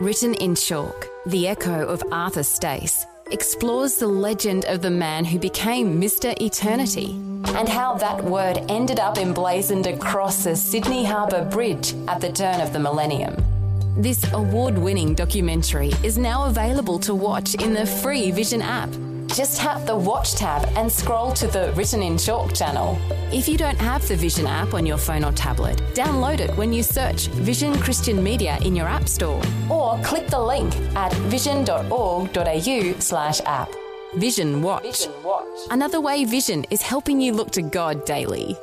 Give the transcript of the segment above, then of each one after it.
Written in chalk, The Echo of Arthur Stace explores the legend of the man who became Mr. Eternity and how that word ended up emblazoned across the Sydney Harbour Bridge at the turn of the millennium. This award winning documentary is now available to watch in the free Vision app. Just tap the Watch tab and scroll to the Written in Chalk channel. If you don't have the Vision app on your phone or tablet, download it when you search Vision Christian Media in your App Store or click the link at vision.org.au slash app. Vision Watch. Vision Watch. Another way Vision is helping you look to God daily.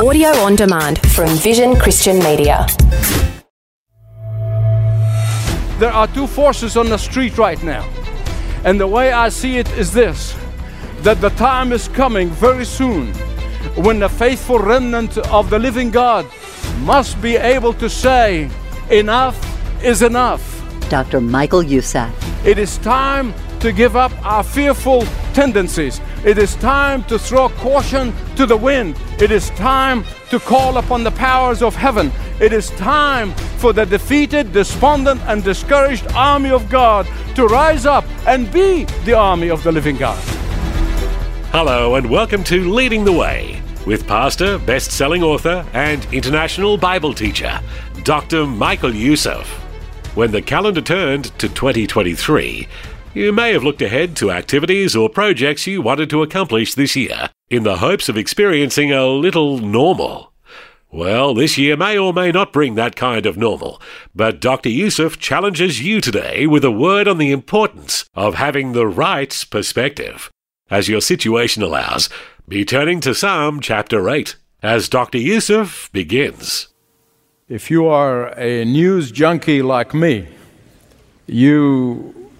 Audio on demand from Vision Christian Media. There are two forces on the street right now. And the way I see it is this that the time is coming very soon when the faithful remnant of the living God must be able to say, Enough is enough. Dr. Michael Youssef. It is time to give up our fearful tendencies. It is time to throw caution to the wind. It is time to call upon the powers of heaven. It is time for the defeated, despondent, and discouraged army of God to rise up and be the army of the living God. Hello, and welcome to Leading the Way with pastor, best selling author, and international Bible teacher, Dr. Michael Youssef. When the calendar turned to 2023, you may have looked ahead to activities or projects you wanted to accomplish this year in the hopes of experiencing a little normal. Well, this year may or may not bring that kind of normal, but Dr. Youssef challenges you today with a word on the importance of having the right perspective. As your situation allows, be turning to Psalm chapter 8 as Dr. Youssef begins. If you are a news junkie like me, you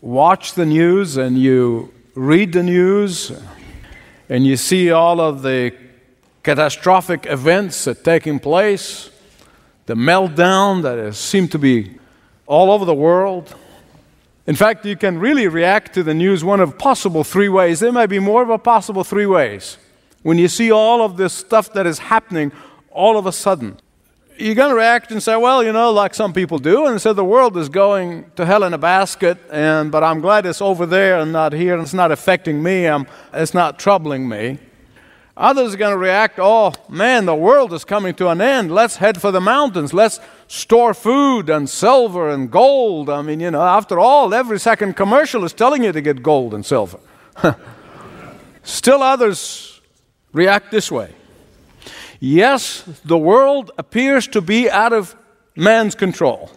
watch the news and you read the news and you see all of the catastrophic events that are taking place, the meltdown that has seemed to be all over the world. In fact, you can really react to the news one of possible three ways. There may be more of a possible three ways. When you see all of this stuff that is happening all of a sudden, you're going to react and say, well, you know, like some people do, and say the world is going to hell in a basket, and but I'm glad it's over there and not here, and it's not affecting me, I'm, it's not troubling me. Others are going to react, oh man, the world is coming to an end. Let's head for the mountains. Let's store food and silver and gold. I mean, you know, after all, every second commercial is telling you to get gold and silver. Still others react this way. Yes, the world appears to be out of man's control.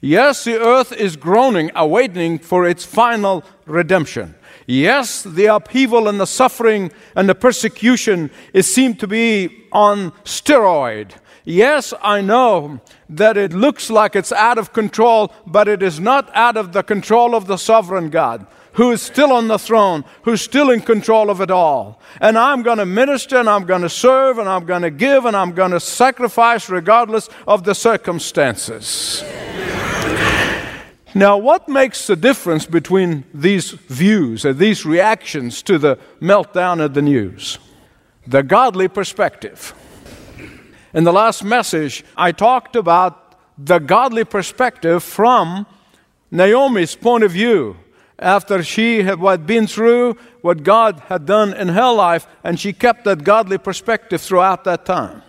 Yes, the earth is groaning, awaiting for its final redemption. Yes, the upheaval and the suffering and the persecution is seem to be on steroid. Yes, I know that it looks like it's out of control, but it is not out of the control of the sovereign God who is still on the throne, who's still in control of it all. And I'm going to minister and I'm going to serve and I'm going to give and I'm going to sacrifice regardless of the circumstances. Now, what makes the difference between these views and these reactions to the meltdown of the news? The godly perspective. In the last message, I talked about the godly perspective from Naomi's point of view after she had been through what God had done in her life, and she kept that godly perspective throughout that time.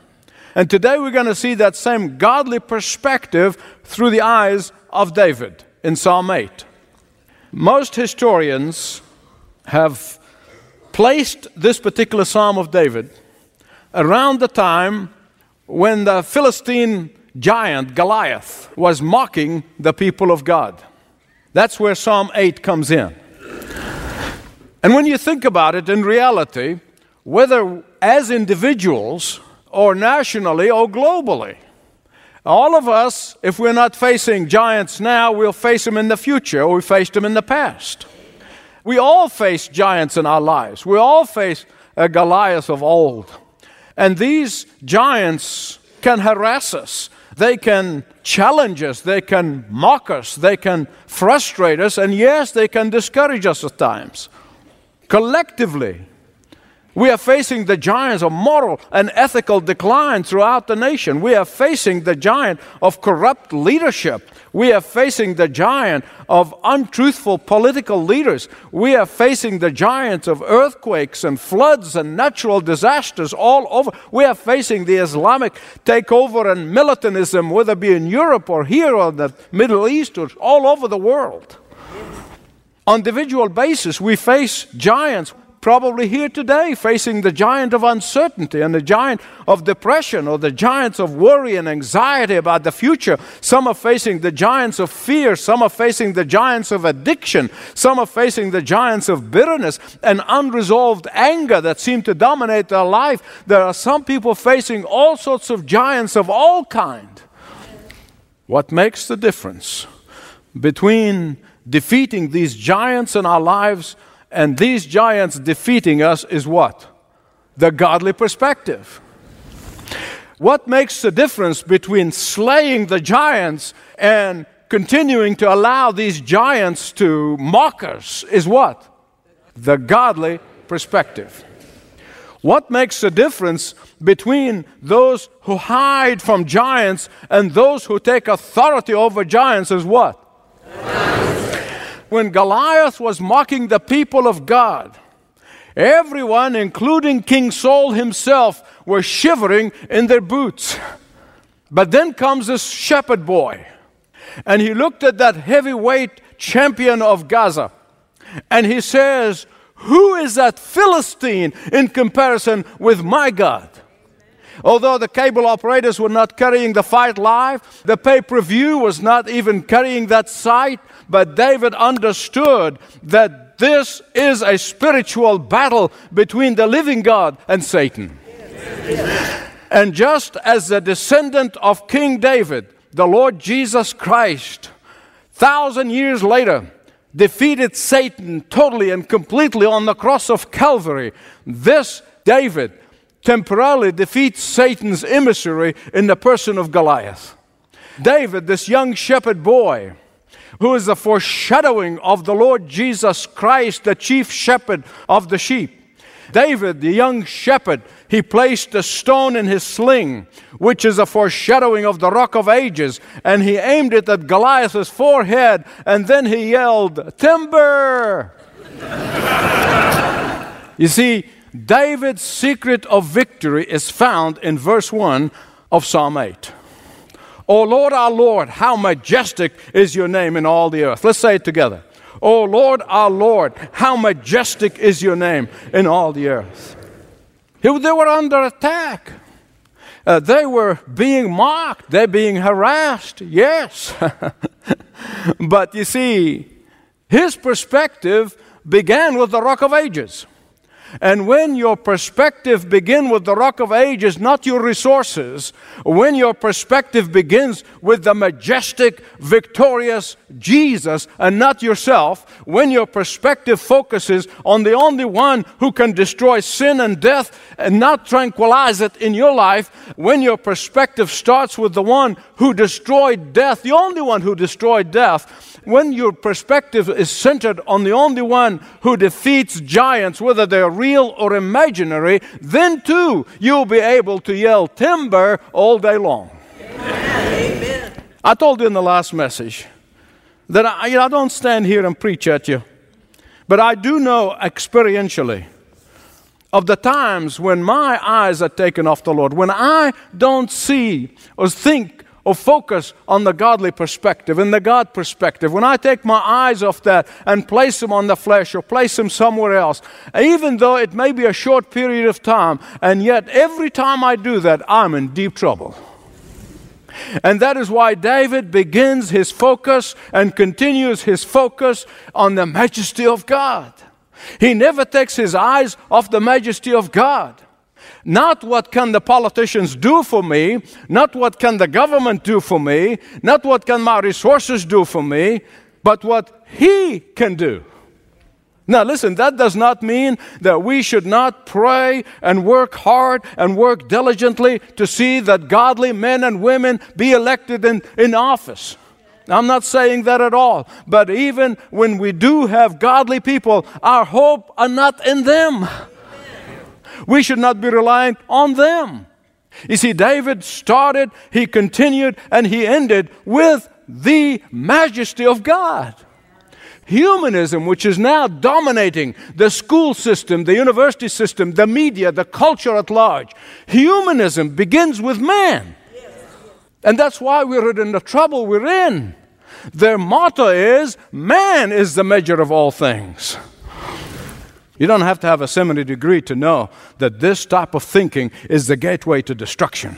And today we're going to see that same godly perspective through the eyes of David in Psalm 8. Most historians have placed this particular Psalm of David around the time when the Philistine giant Goliath was mocking the people of God. That's where Psalm 8 comes in. And when you think about it, in reality, whether as individuals or nationally or globally, all of us, if we're not facing giants now, we'll face them in the future or we faced them in the past. We all face giants in our lives. We all face a Goliath of old. And these giants can harass us. They can challenge us, they can mock us, they can frustrate us, and yes, they can discourage us at times. Collectively, We are facing the giants of moral and ethical decline throughout the nation. We are facing the giant of corrupt leadership. We are facing the giant of untruthful political leaders. We are facing the giants of earthquakes and floods and natural disasters all over. We are facing the Islamic takeover and militarism, whether it be in Europe or here or the Middle East or all over the world. On individual basis, we face giants probably here today facing the giant of uncertainty and the giant of depression or the giants of worry and anxiety about the future. Some are facing the giants of fear. Some are facing the giants of addiction. Some are facing the giants of bitterness and unresolved anger that seem to dominate their life. There are some people facing all sorts of giants of all kind. What makes the difference between defeating these giants in our lives and these giants defeating us is what? The godly perspective. What makes the difference between slaying the giants and continuing to allow these giants to mock us is what? The godly perspective. What makes the difference between those who hide from giants and those who take authority over giants is what? When Goliath was mocking the people of God, everyone, including King Saul himself, were shivering in their boots. But then comes this shepherd boy, and he looked at that heavyweight champion of Gaza, and he says, Who is that Philistine in comparison with my God? Although the cable operators were not carrying the fight live, the pay per view was not even carrying that site, but David understood that this is a spiritual battle between the living God and Satan. And just as the descendant of King David, the Lord Jesus Christ, thousand years later, defeated Satan totally and completely on the cross of Calvary, this David temporarily defeats Satan's emissary in the person of Goliath. David, this young shepherd boy, who is the foreshadowing of the Lord Jesus Christ, the chief shepherd of the sheep. David, the young shepherd, he placed a stone in his sling, which is a foreshadowing of the rock of ages, and he aimed it at Goliath's forehead, and then he yelled, Timber! you see, David's secret of victory is found in verse 1 of Psalm 8. O Lord, our Lord, how majestic is your name in all the earth. Let's say it together. O Lord, our Lord, how majestic is your name in all the earth. They were under attack. Uh, they were being mocked. They're being harassed. Yes. but you see, his perspective began with the Rock of Ages. And when your perspective begins with the rock of ages, not your resources, when your perspective begins with the majestic, victorious Jesus and not yourself, when your perspective focuses on the only one who can destroy sin and death and not tranquilize it in your life, when your perspective starts with the one who destroyed death, the only one who destroyed death, when your perspective is centered on the only one who defeats giants, whether they're real or imaginary, then too you'll be able to yell timber all day long. Amen. I told you in the last message that I, I don't stand here and preach at you, but I do know experientially of the times when my eyes are taken off the Lord, when I don't see or think or focus on the godly perspective, in the God perspective, when I take my eyes off that and place them on the flesh or place them somewhere else, even though it may be a short period of time, and yet every time I do that, I'm in deep trouble. And that is why David begins his focus and continues his focus on the majesty of God. He never takes his eyes off the majesty of God. Not what can the politicians do for me, not what can the government do for me, not what can my resources do for me, but what he can do. Now, listen, that does not mean that we should not pray and work hard and work diligently to see that godly men and women be elected in, in office. I'm not saying that at all. But even when we do have godly people, our hope are not in them. We should not be relying on them. You see, David started, he continued, and he ended with the majesty of God. Humanism, which is now dominating the school system, the university system, the media, the culture at large, humanism begins with man. And that's why we're in the trouble we're in. Their motto is man is the measure of all things. You don't have to have a seminary degree to know that this type of thinking is the gateway to destruction.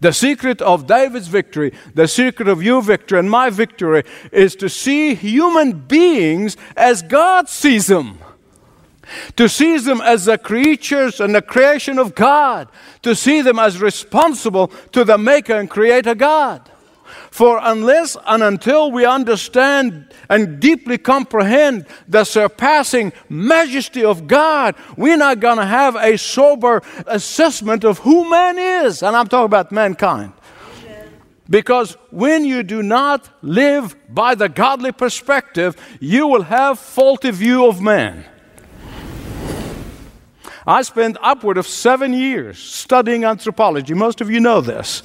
The secret of David's victory, the secret of your victory and my victory, is to see human beings as God sees them. To see them as the creatures and the creation of God. To see them as responsible to the Maker and Creator God. For unless and until we understand and deeply comprehend the surpassing majesty of God, we're not going to have a sober assessment of who man is. And I'm talking about mankind. Because when you do not live by the godly perspective, you will have faulty view of man. I spent upward of seven years studying anthropology. Most of you know this.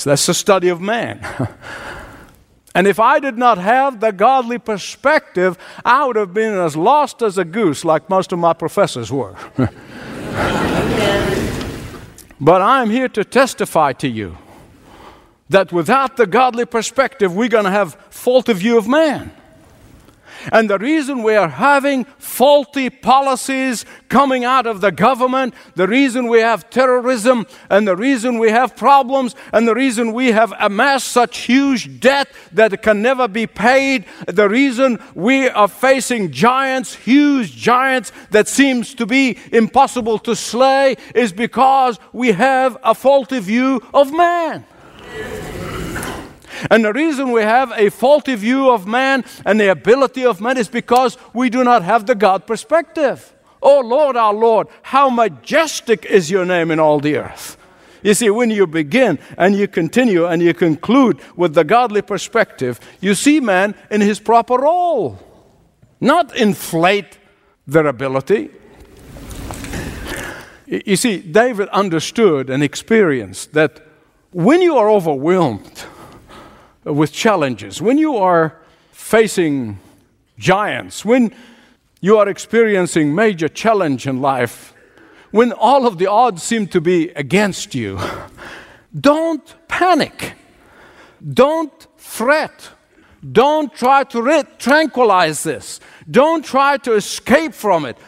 So that's the study of man. and if I did not have the godly perspective, I would have been as lost as a goose, like most of my professors were. but I'm here to testify to you that without the godly perspective, we're going to have faulty view of man. And the reason we are having faulty policies coming out of the government, the reason we have terrorism, and the reason we have problems, and the reason we have amassed such huge debt that can never be paid, the reason we are facing giants, huge giants that seems to be impossible to slay, is because we have a faulty view of man. And the reason we have a faulty view of man and the ability of man is because we do not have the God perspective. Oh Lord, our Lord, how majestic is your name in all the earth. You see, when you begin and you continue and you conclude with the godly perspective, you see man in his proper role, not inflate their ability. You see, David understood and experienced that when you are overwhelmed, with challenges, when you are facing giants, when you are experiencing major challenge in life, when all of the odds seem to be against you, don't panic. Don't fret. Don't try to re- tranquilize this. Don't try to escape from it.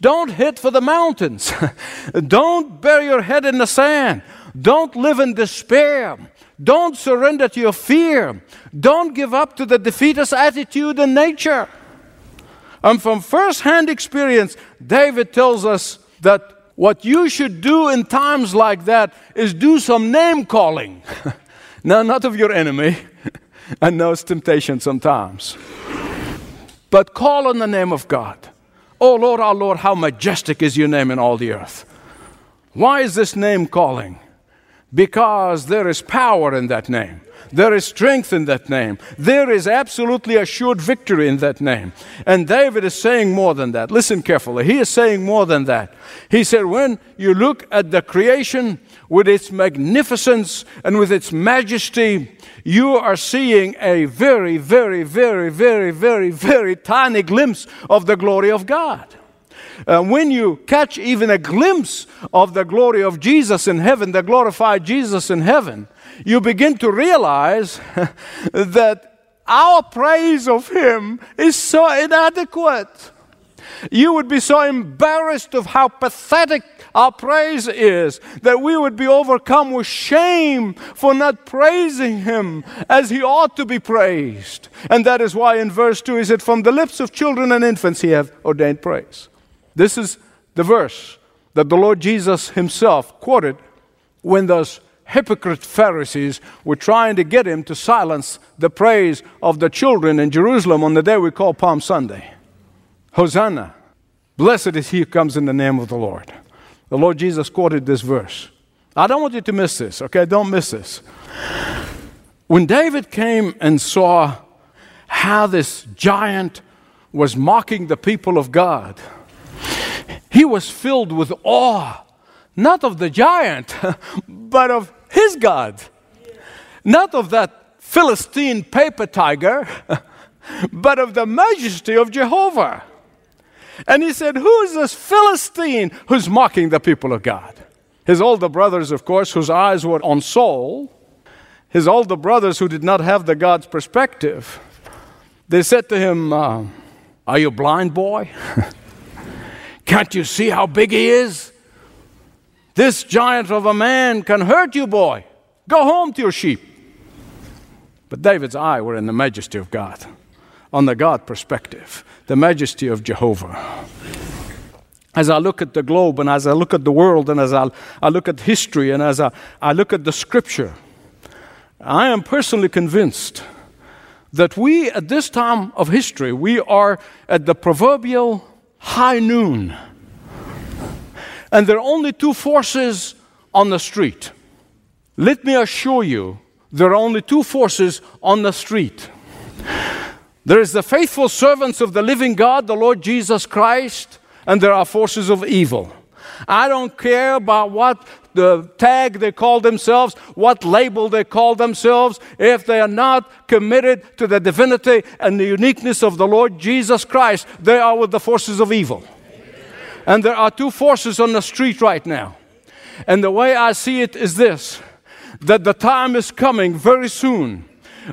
Don't hit for the mountains. Don't bury your head in the sand. Don't live in despair. Don't surrender to your fear. Don't give up to the defeatist attitude in nature. And from first hand experience, David tells us that what you should do in times like that is do some name calling. now, not of your enemy. I know temptation sometimes. But call on the name of God. Oh Lord, our Lord, how majestic is your name in all the earth. Why is this name calling? Because there is power in that name. There is strength in that name. There is absolutely assured victory in that name. And David is saying more than that. Listen carefully. He is saying more than that. He said, When you look at the creation with its magnificence and with its majesty, you are seeing a very, very, very, very, very, very tiny glimpse of the glory of God uh, when you catch even a glimpse of the glory of Jesus in heaven, the glorified Jesus in heaven, you begin to realize that our praise of Him is so inadequate. You would be so embarrassed of how pathetic our praise is that we would be overcome with shame for not praising Him as He ought to be praised. And that is why in verse 2 he said, From the lips of children and infants He hath ordained praise. This is the verse that the Lord Jesus himself quoted when those hypocrite Pharisees were trying to get him to silence the praise of the children in Jerusalem on the day we call Palm Sunday. Hosanna! Blessed is he who comes in the name of the Lord. The Lord Jesus quoted this verse. I don't want you to miss this, okay? Don't miss this. When David came and saw how this giant was mocking the people of God, he was filled with awe, not of the giant, but of his God. Not of that Philistine paper tiger, but of the majesty of Jehovah. And he said, Who is this Philistine who's mocking the people of God? His older brothers, of course, whose eyes were on Saul, his older brothers who did not have the God's perspective, they said to him, uh, Are you blind, boy? Can't you see how big he is? This giant of a man can hurt you, boy. Go home to your sheep. But David's eye were in the majesty of God, on the God perspective, the majesty of Jehovah. As I look at the globe and as I look at the world and as I, I look at history and as I, I look at the scripture, I am personally convinced that we, at this time of history, we are at the proverbial high noon. And there are only two forces on the street. Let me assure you, there are only two forces on the street. There is the faithful servants of the living God, the Lord Jesus Christ, and there are forces of evil. I don't care about what the tag they call themselves, what label they call themselves, if they are not committed to the divinity and the uniqueness of the Lord Jesus Christ, they are with the forces of evil. And there are two forces on the street right now. And the way I see it is this that the time is coming very soon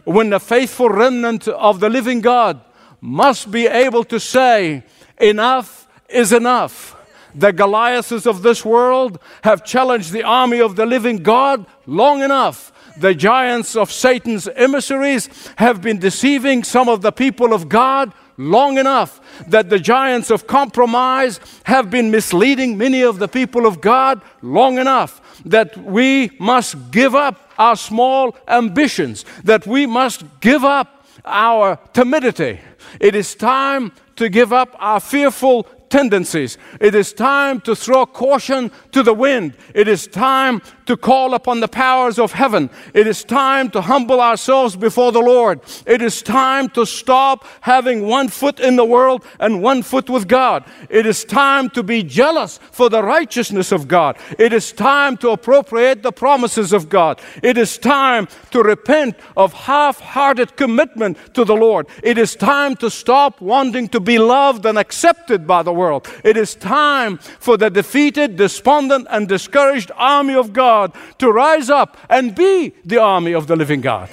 when the faithful remnant of the living God must be able to say, Enough is enough. The Goliaths of this world have challenged the army of the living God long enough. The giants of Satan's emissaries have been deceiving some of the people of God long enough that the giants of compromise have been misleading many of the people of God long enough that we must give up our small ambitions, that we must give up our timidity. It is time to give up our fearful tendencies. It is time to throw caution to the wind. It is time to call upon the powers of heaven. It is time to humble ourselves before the Lord. It is time to stop having one foot in the world and one foot with God. It is time to be jealous for the righteousness of God. It is time to appropriate the promises of God. It is time to repent of half hearted commitment to the Lord. It is time to stop wanting to be loved and accepted by the world. It is time for the defeated, despondent, and discouraged army of God God to rise up and be the army of the living God.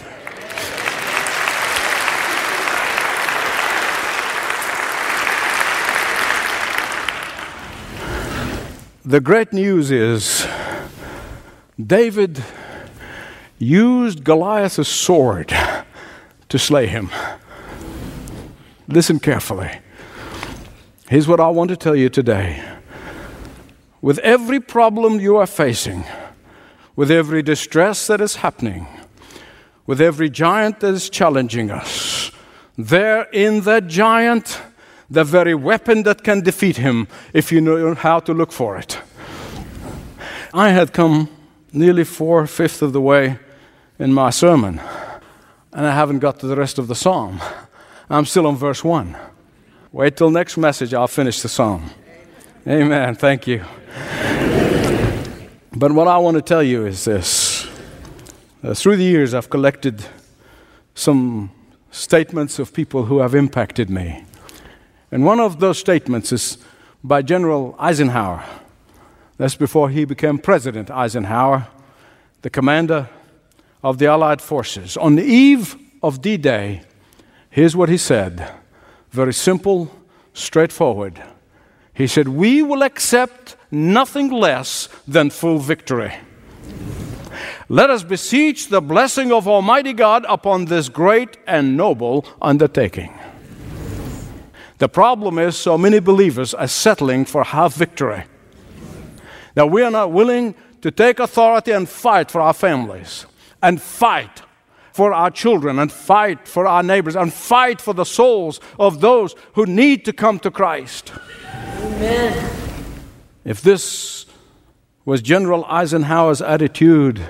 The great news is David used Goliath's sword to slay him. Listen carefully. Here's what I want to tell you today. With every problem you are facing, with every distress that is happening, with every giant that is challenging us. There in that giant, the very weapon that can defeat him if you know how to look for it. I had come nearly four fifths of the way in my sermon, and I haven't got to the rest of the psalm. I'm still on verse 1. Wait till next message, I'll finish the psalm. Amen. Thank you. But what I want to tell you is this. Uh, through the years, I've collected some statements of people who have impacted me. And one of those statements is by General Eisenhower. That's before he became President Eisenhower, the commander of the Allied forces. On the eve of D Day, here's what he said very simple, straightforward. He said, We will accept nothing less than full victory. Let us beseech the blessing of Almighty God upon this great and noble undertaking. The problem is, so many believers are settling for half victory. That we are not willing to take authority and fight for our families, and fight for our children, and fight for our neighbors, and fight for the souls of those who need to come to Christ. Amen. If this was General Eisenhower's attitude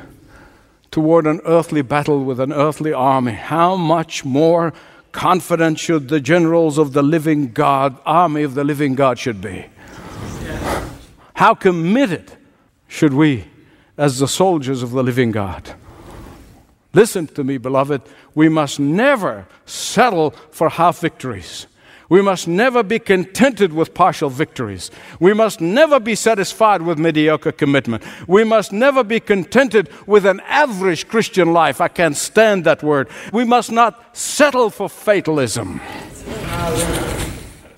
toward an earthly battle with an earthly army, how much more confident should the generals of the living God, army of the living God, should be? How committed should we, as the soldiers of the living God? Listen to me, beloved. We must never settle for half victories. We must never be contented with partial victories. We must never be satisfied with mediocre commitment. We must never be contented with an average Christian life. I can't stand that word. We must not settle for fatalism.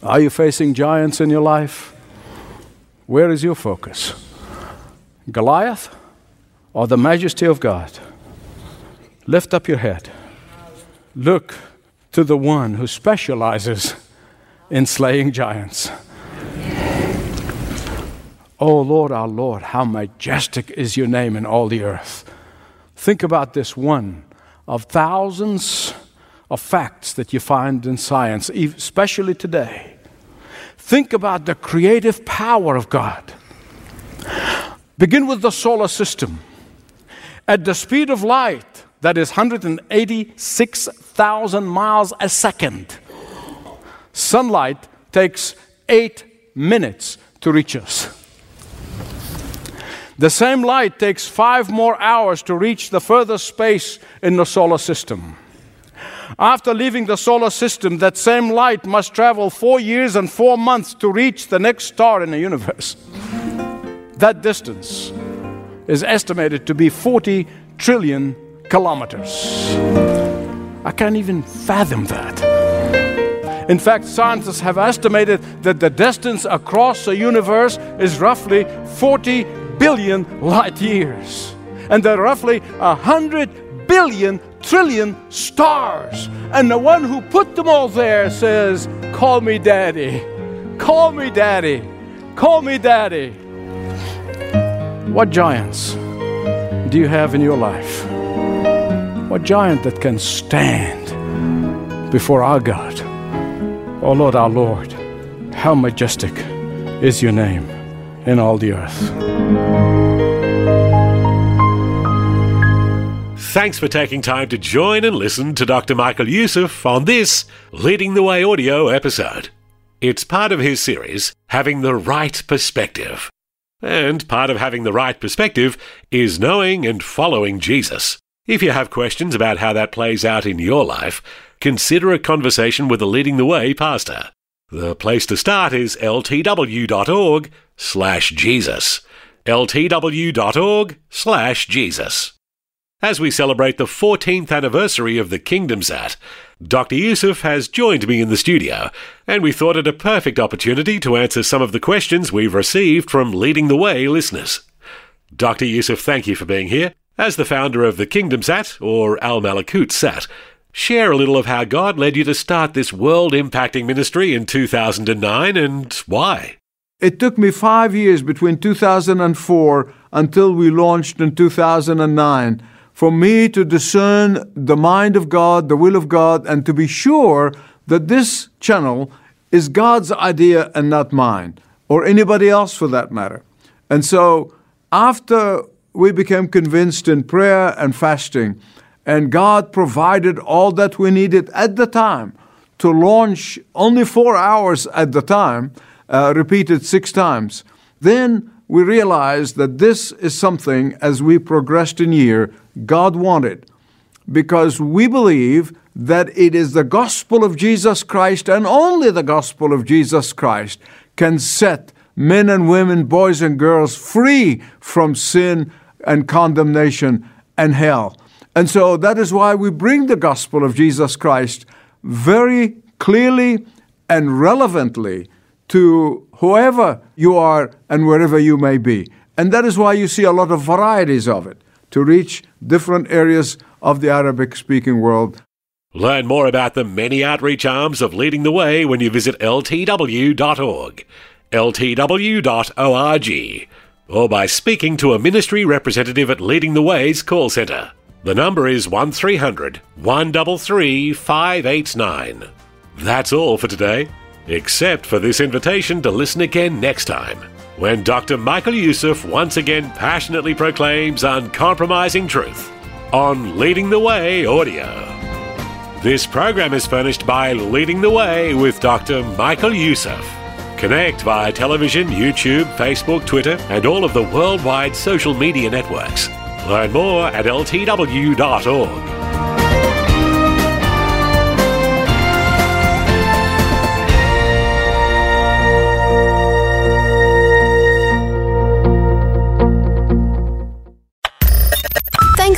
Are you facing giants in your life? Where is your focus? Goliath or the majesty of God? Lift up your head. Look to the one who specializes in slaying giants. Oh Lord, our Lord, how majestic is your name in all the earth. Think about this one of thousands of facts that you find in science, especially today. Think about the creative power of God. Begin with the solar system. At the speed of light, that is 186,000 miles a second, sunlight takes eight minutes to reach us. The same light takes five more hours to reach the furthest space in the solar system. After leaving the solar system, that same light must travel four years and four months to reach the next star in the universe. That distance is estimated to be 40 trillion kilometers. I can't even fathom that. In fact, scientists have estimated that the distance across the universe is roughly 40 billion light years. And there are roughly 100 billion trillion stars. And the one who put them all there says, Call me daddy. Call me daddy. Call me daddy. What giants do you have in your life? What giant that can stand before our God? Oh Lord, our Lord, how majestic is your name in all the earth. Thanks for taking time to join and listen to Dr. Michael Youssef on this Leading the Way audio episode. It's part of his series, Having the Right Perspective. And part of having the right perspective is knowing and following Jesus. If you have questions about how that plays out in your life, consider a conversation with a leading the way pastor. The place to start is ltw.org slash Jesus. ltw.org slash Jesus. As we celebrate the 14th anniversary of the Kingdom's Sat, Dr. Youssef has joined me in the studio, and we thought it a perfect opportunity to answer some of the questions we've received from Leading the Way listeners. Dr. Youssef, thank you for being here. As the founder of the Kingdom Sat, or Al Malakut Sat, Share a little of how God led you to start this world impacting ministry in 2009 and why. It took me five years between 2004 until we launched in 2009 for me to discern the mind of God, the will of God, and to be sure that this channel is God's idea and not mine, or anybody else for that matter. And so, after we became convinced in prayer and fasting, and God provided all that we needed at the time to launch only four hours at the time, uh, repeated six times. Then we realized that this is something, as we progressed in year, God wanted, because we believe that it is the gospel of Jesus Christ and only the gospel of Jesus Christ can set men and women, boys and girls free from sin and condemnation and hell. And so that is why we bring the gospel of Jesus Christ very clearly and relevantly to whoever you are and wherever you may be. And that is why you see a lot of varieties of it to reach different areas of the Arabic speaking world. Learn more about the many outreach arms of Leading the Way when you visit ltw.org, ltw.org, or by speaking to a ministry representative at Leading the Way's call centre. The number is 1300 133 589. That's all for today, except for this invitation to listen again next time when Dr. Michael Youssef once again passionately proclaims uncompromising truth on Leading the Way Audio. This program is furnished by Leading the Way with Dr. Michael Youssef. Connect via television, YouTube, Facebook, Twitter, and all of the worldwide social media networks. Learn more at ltw.org.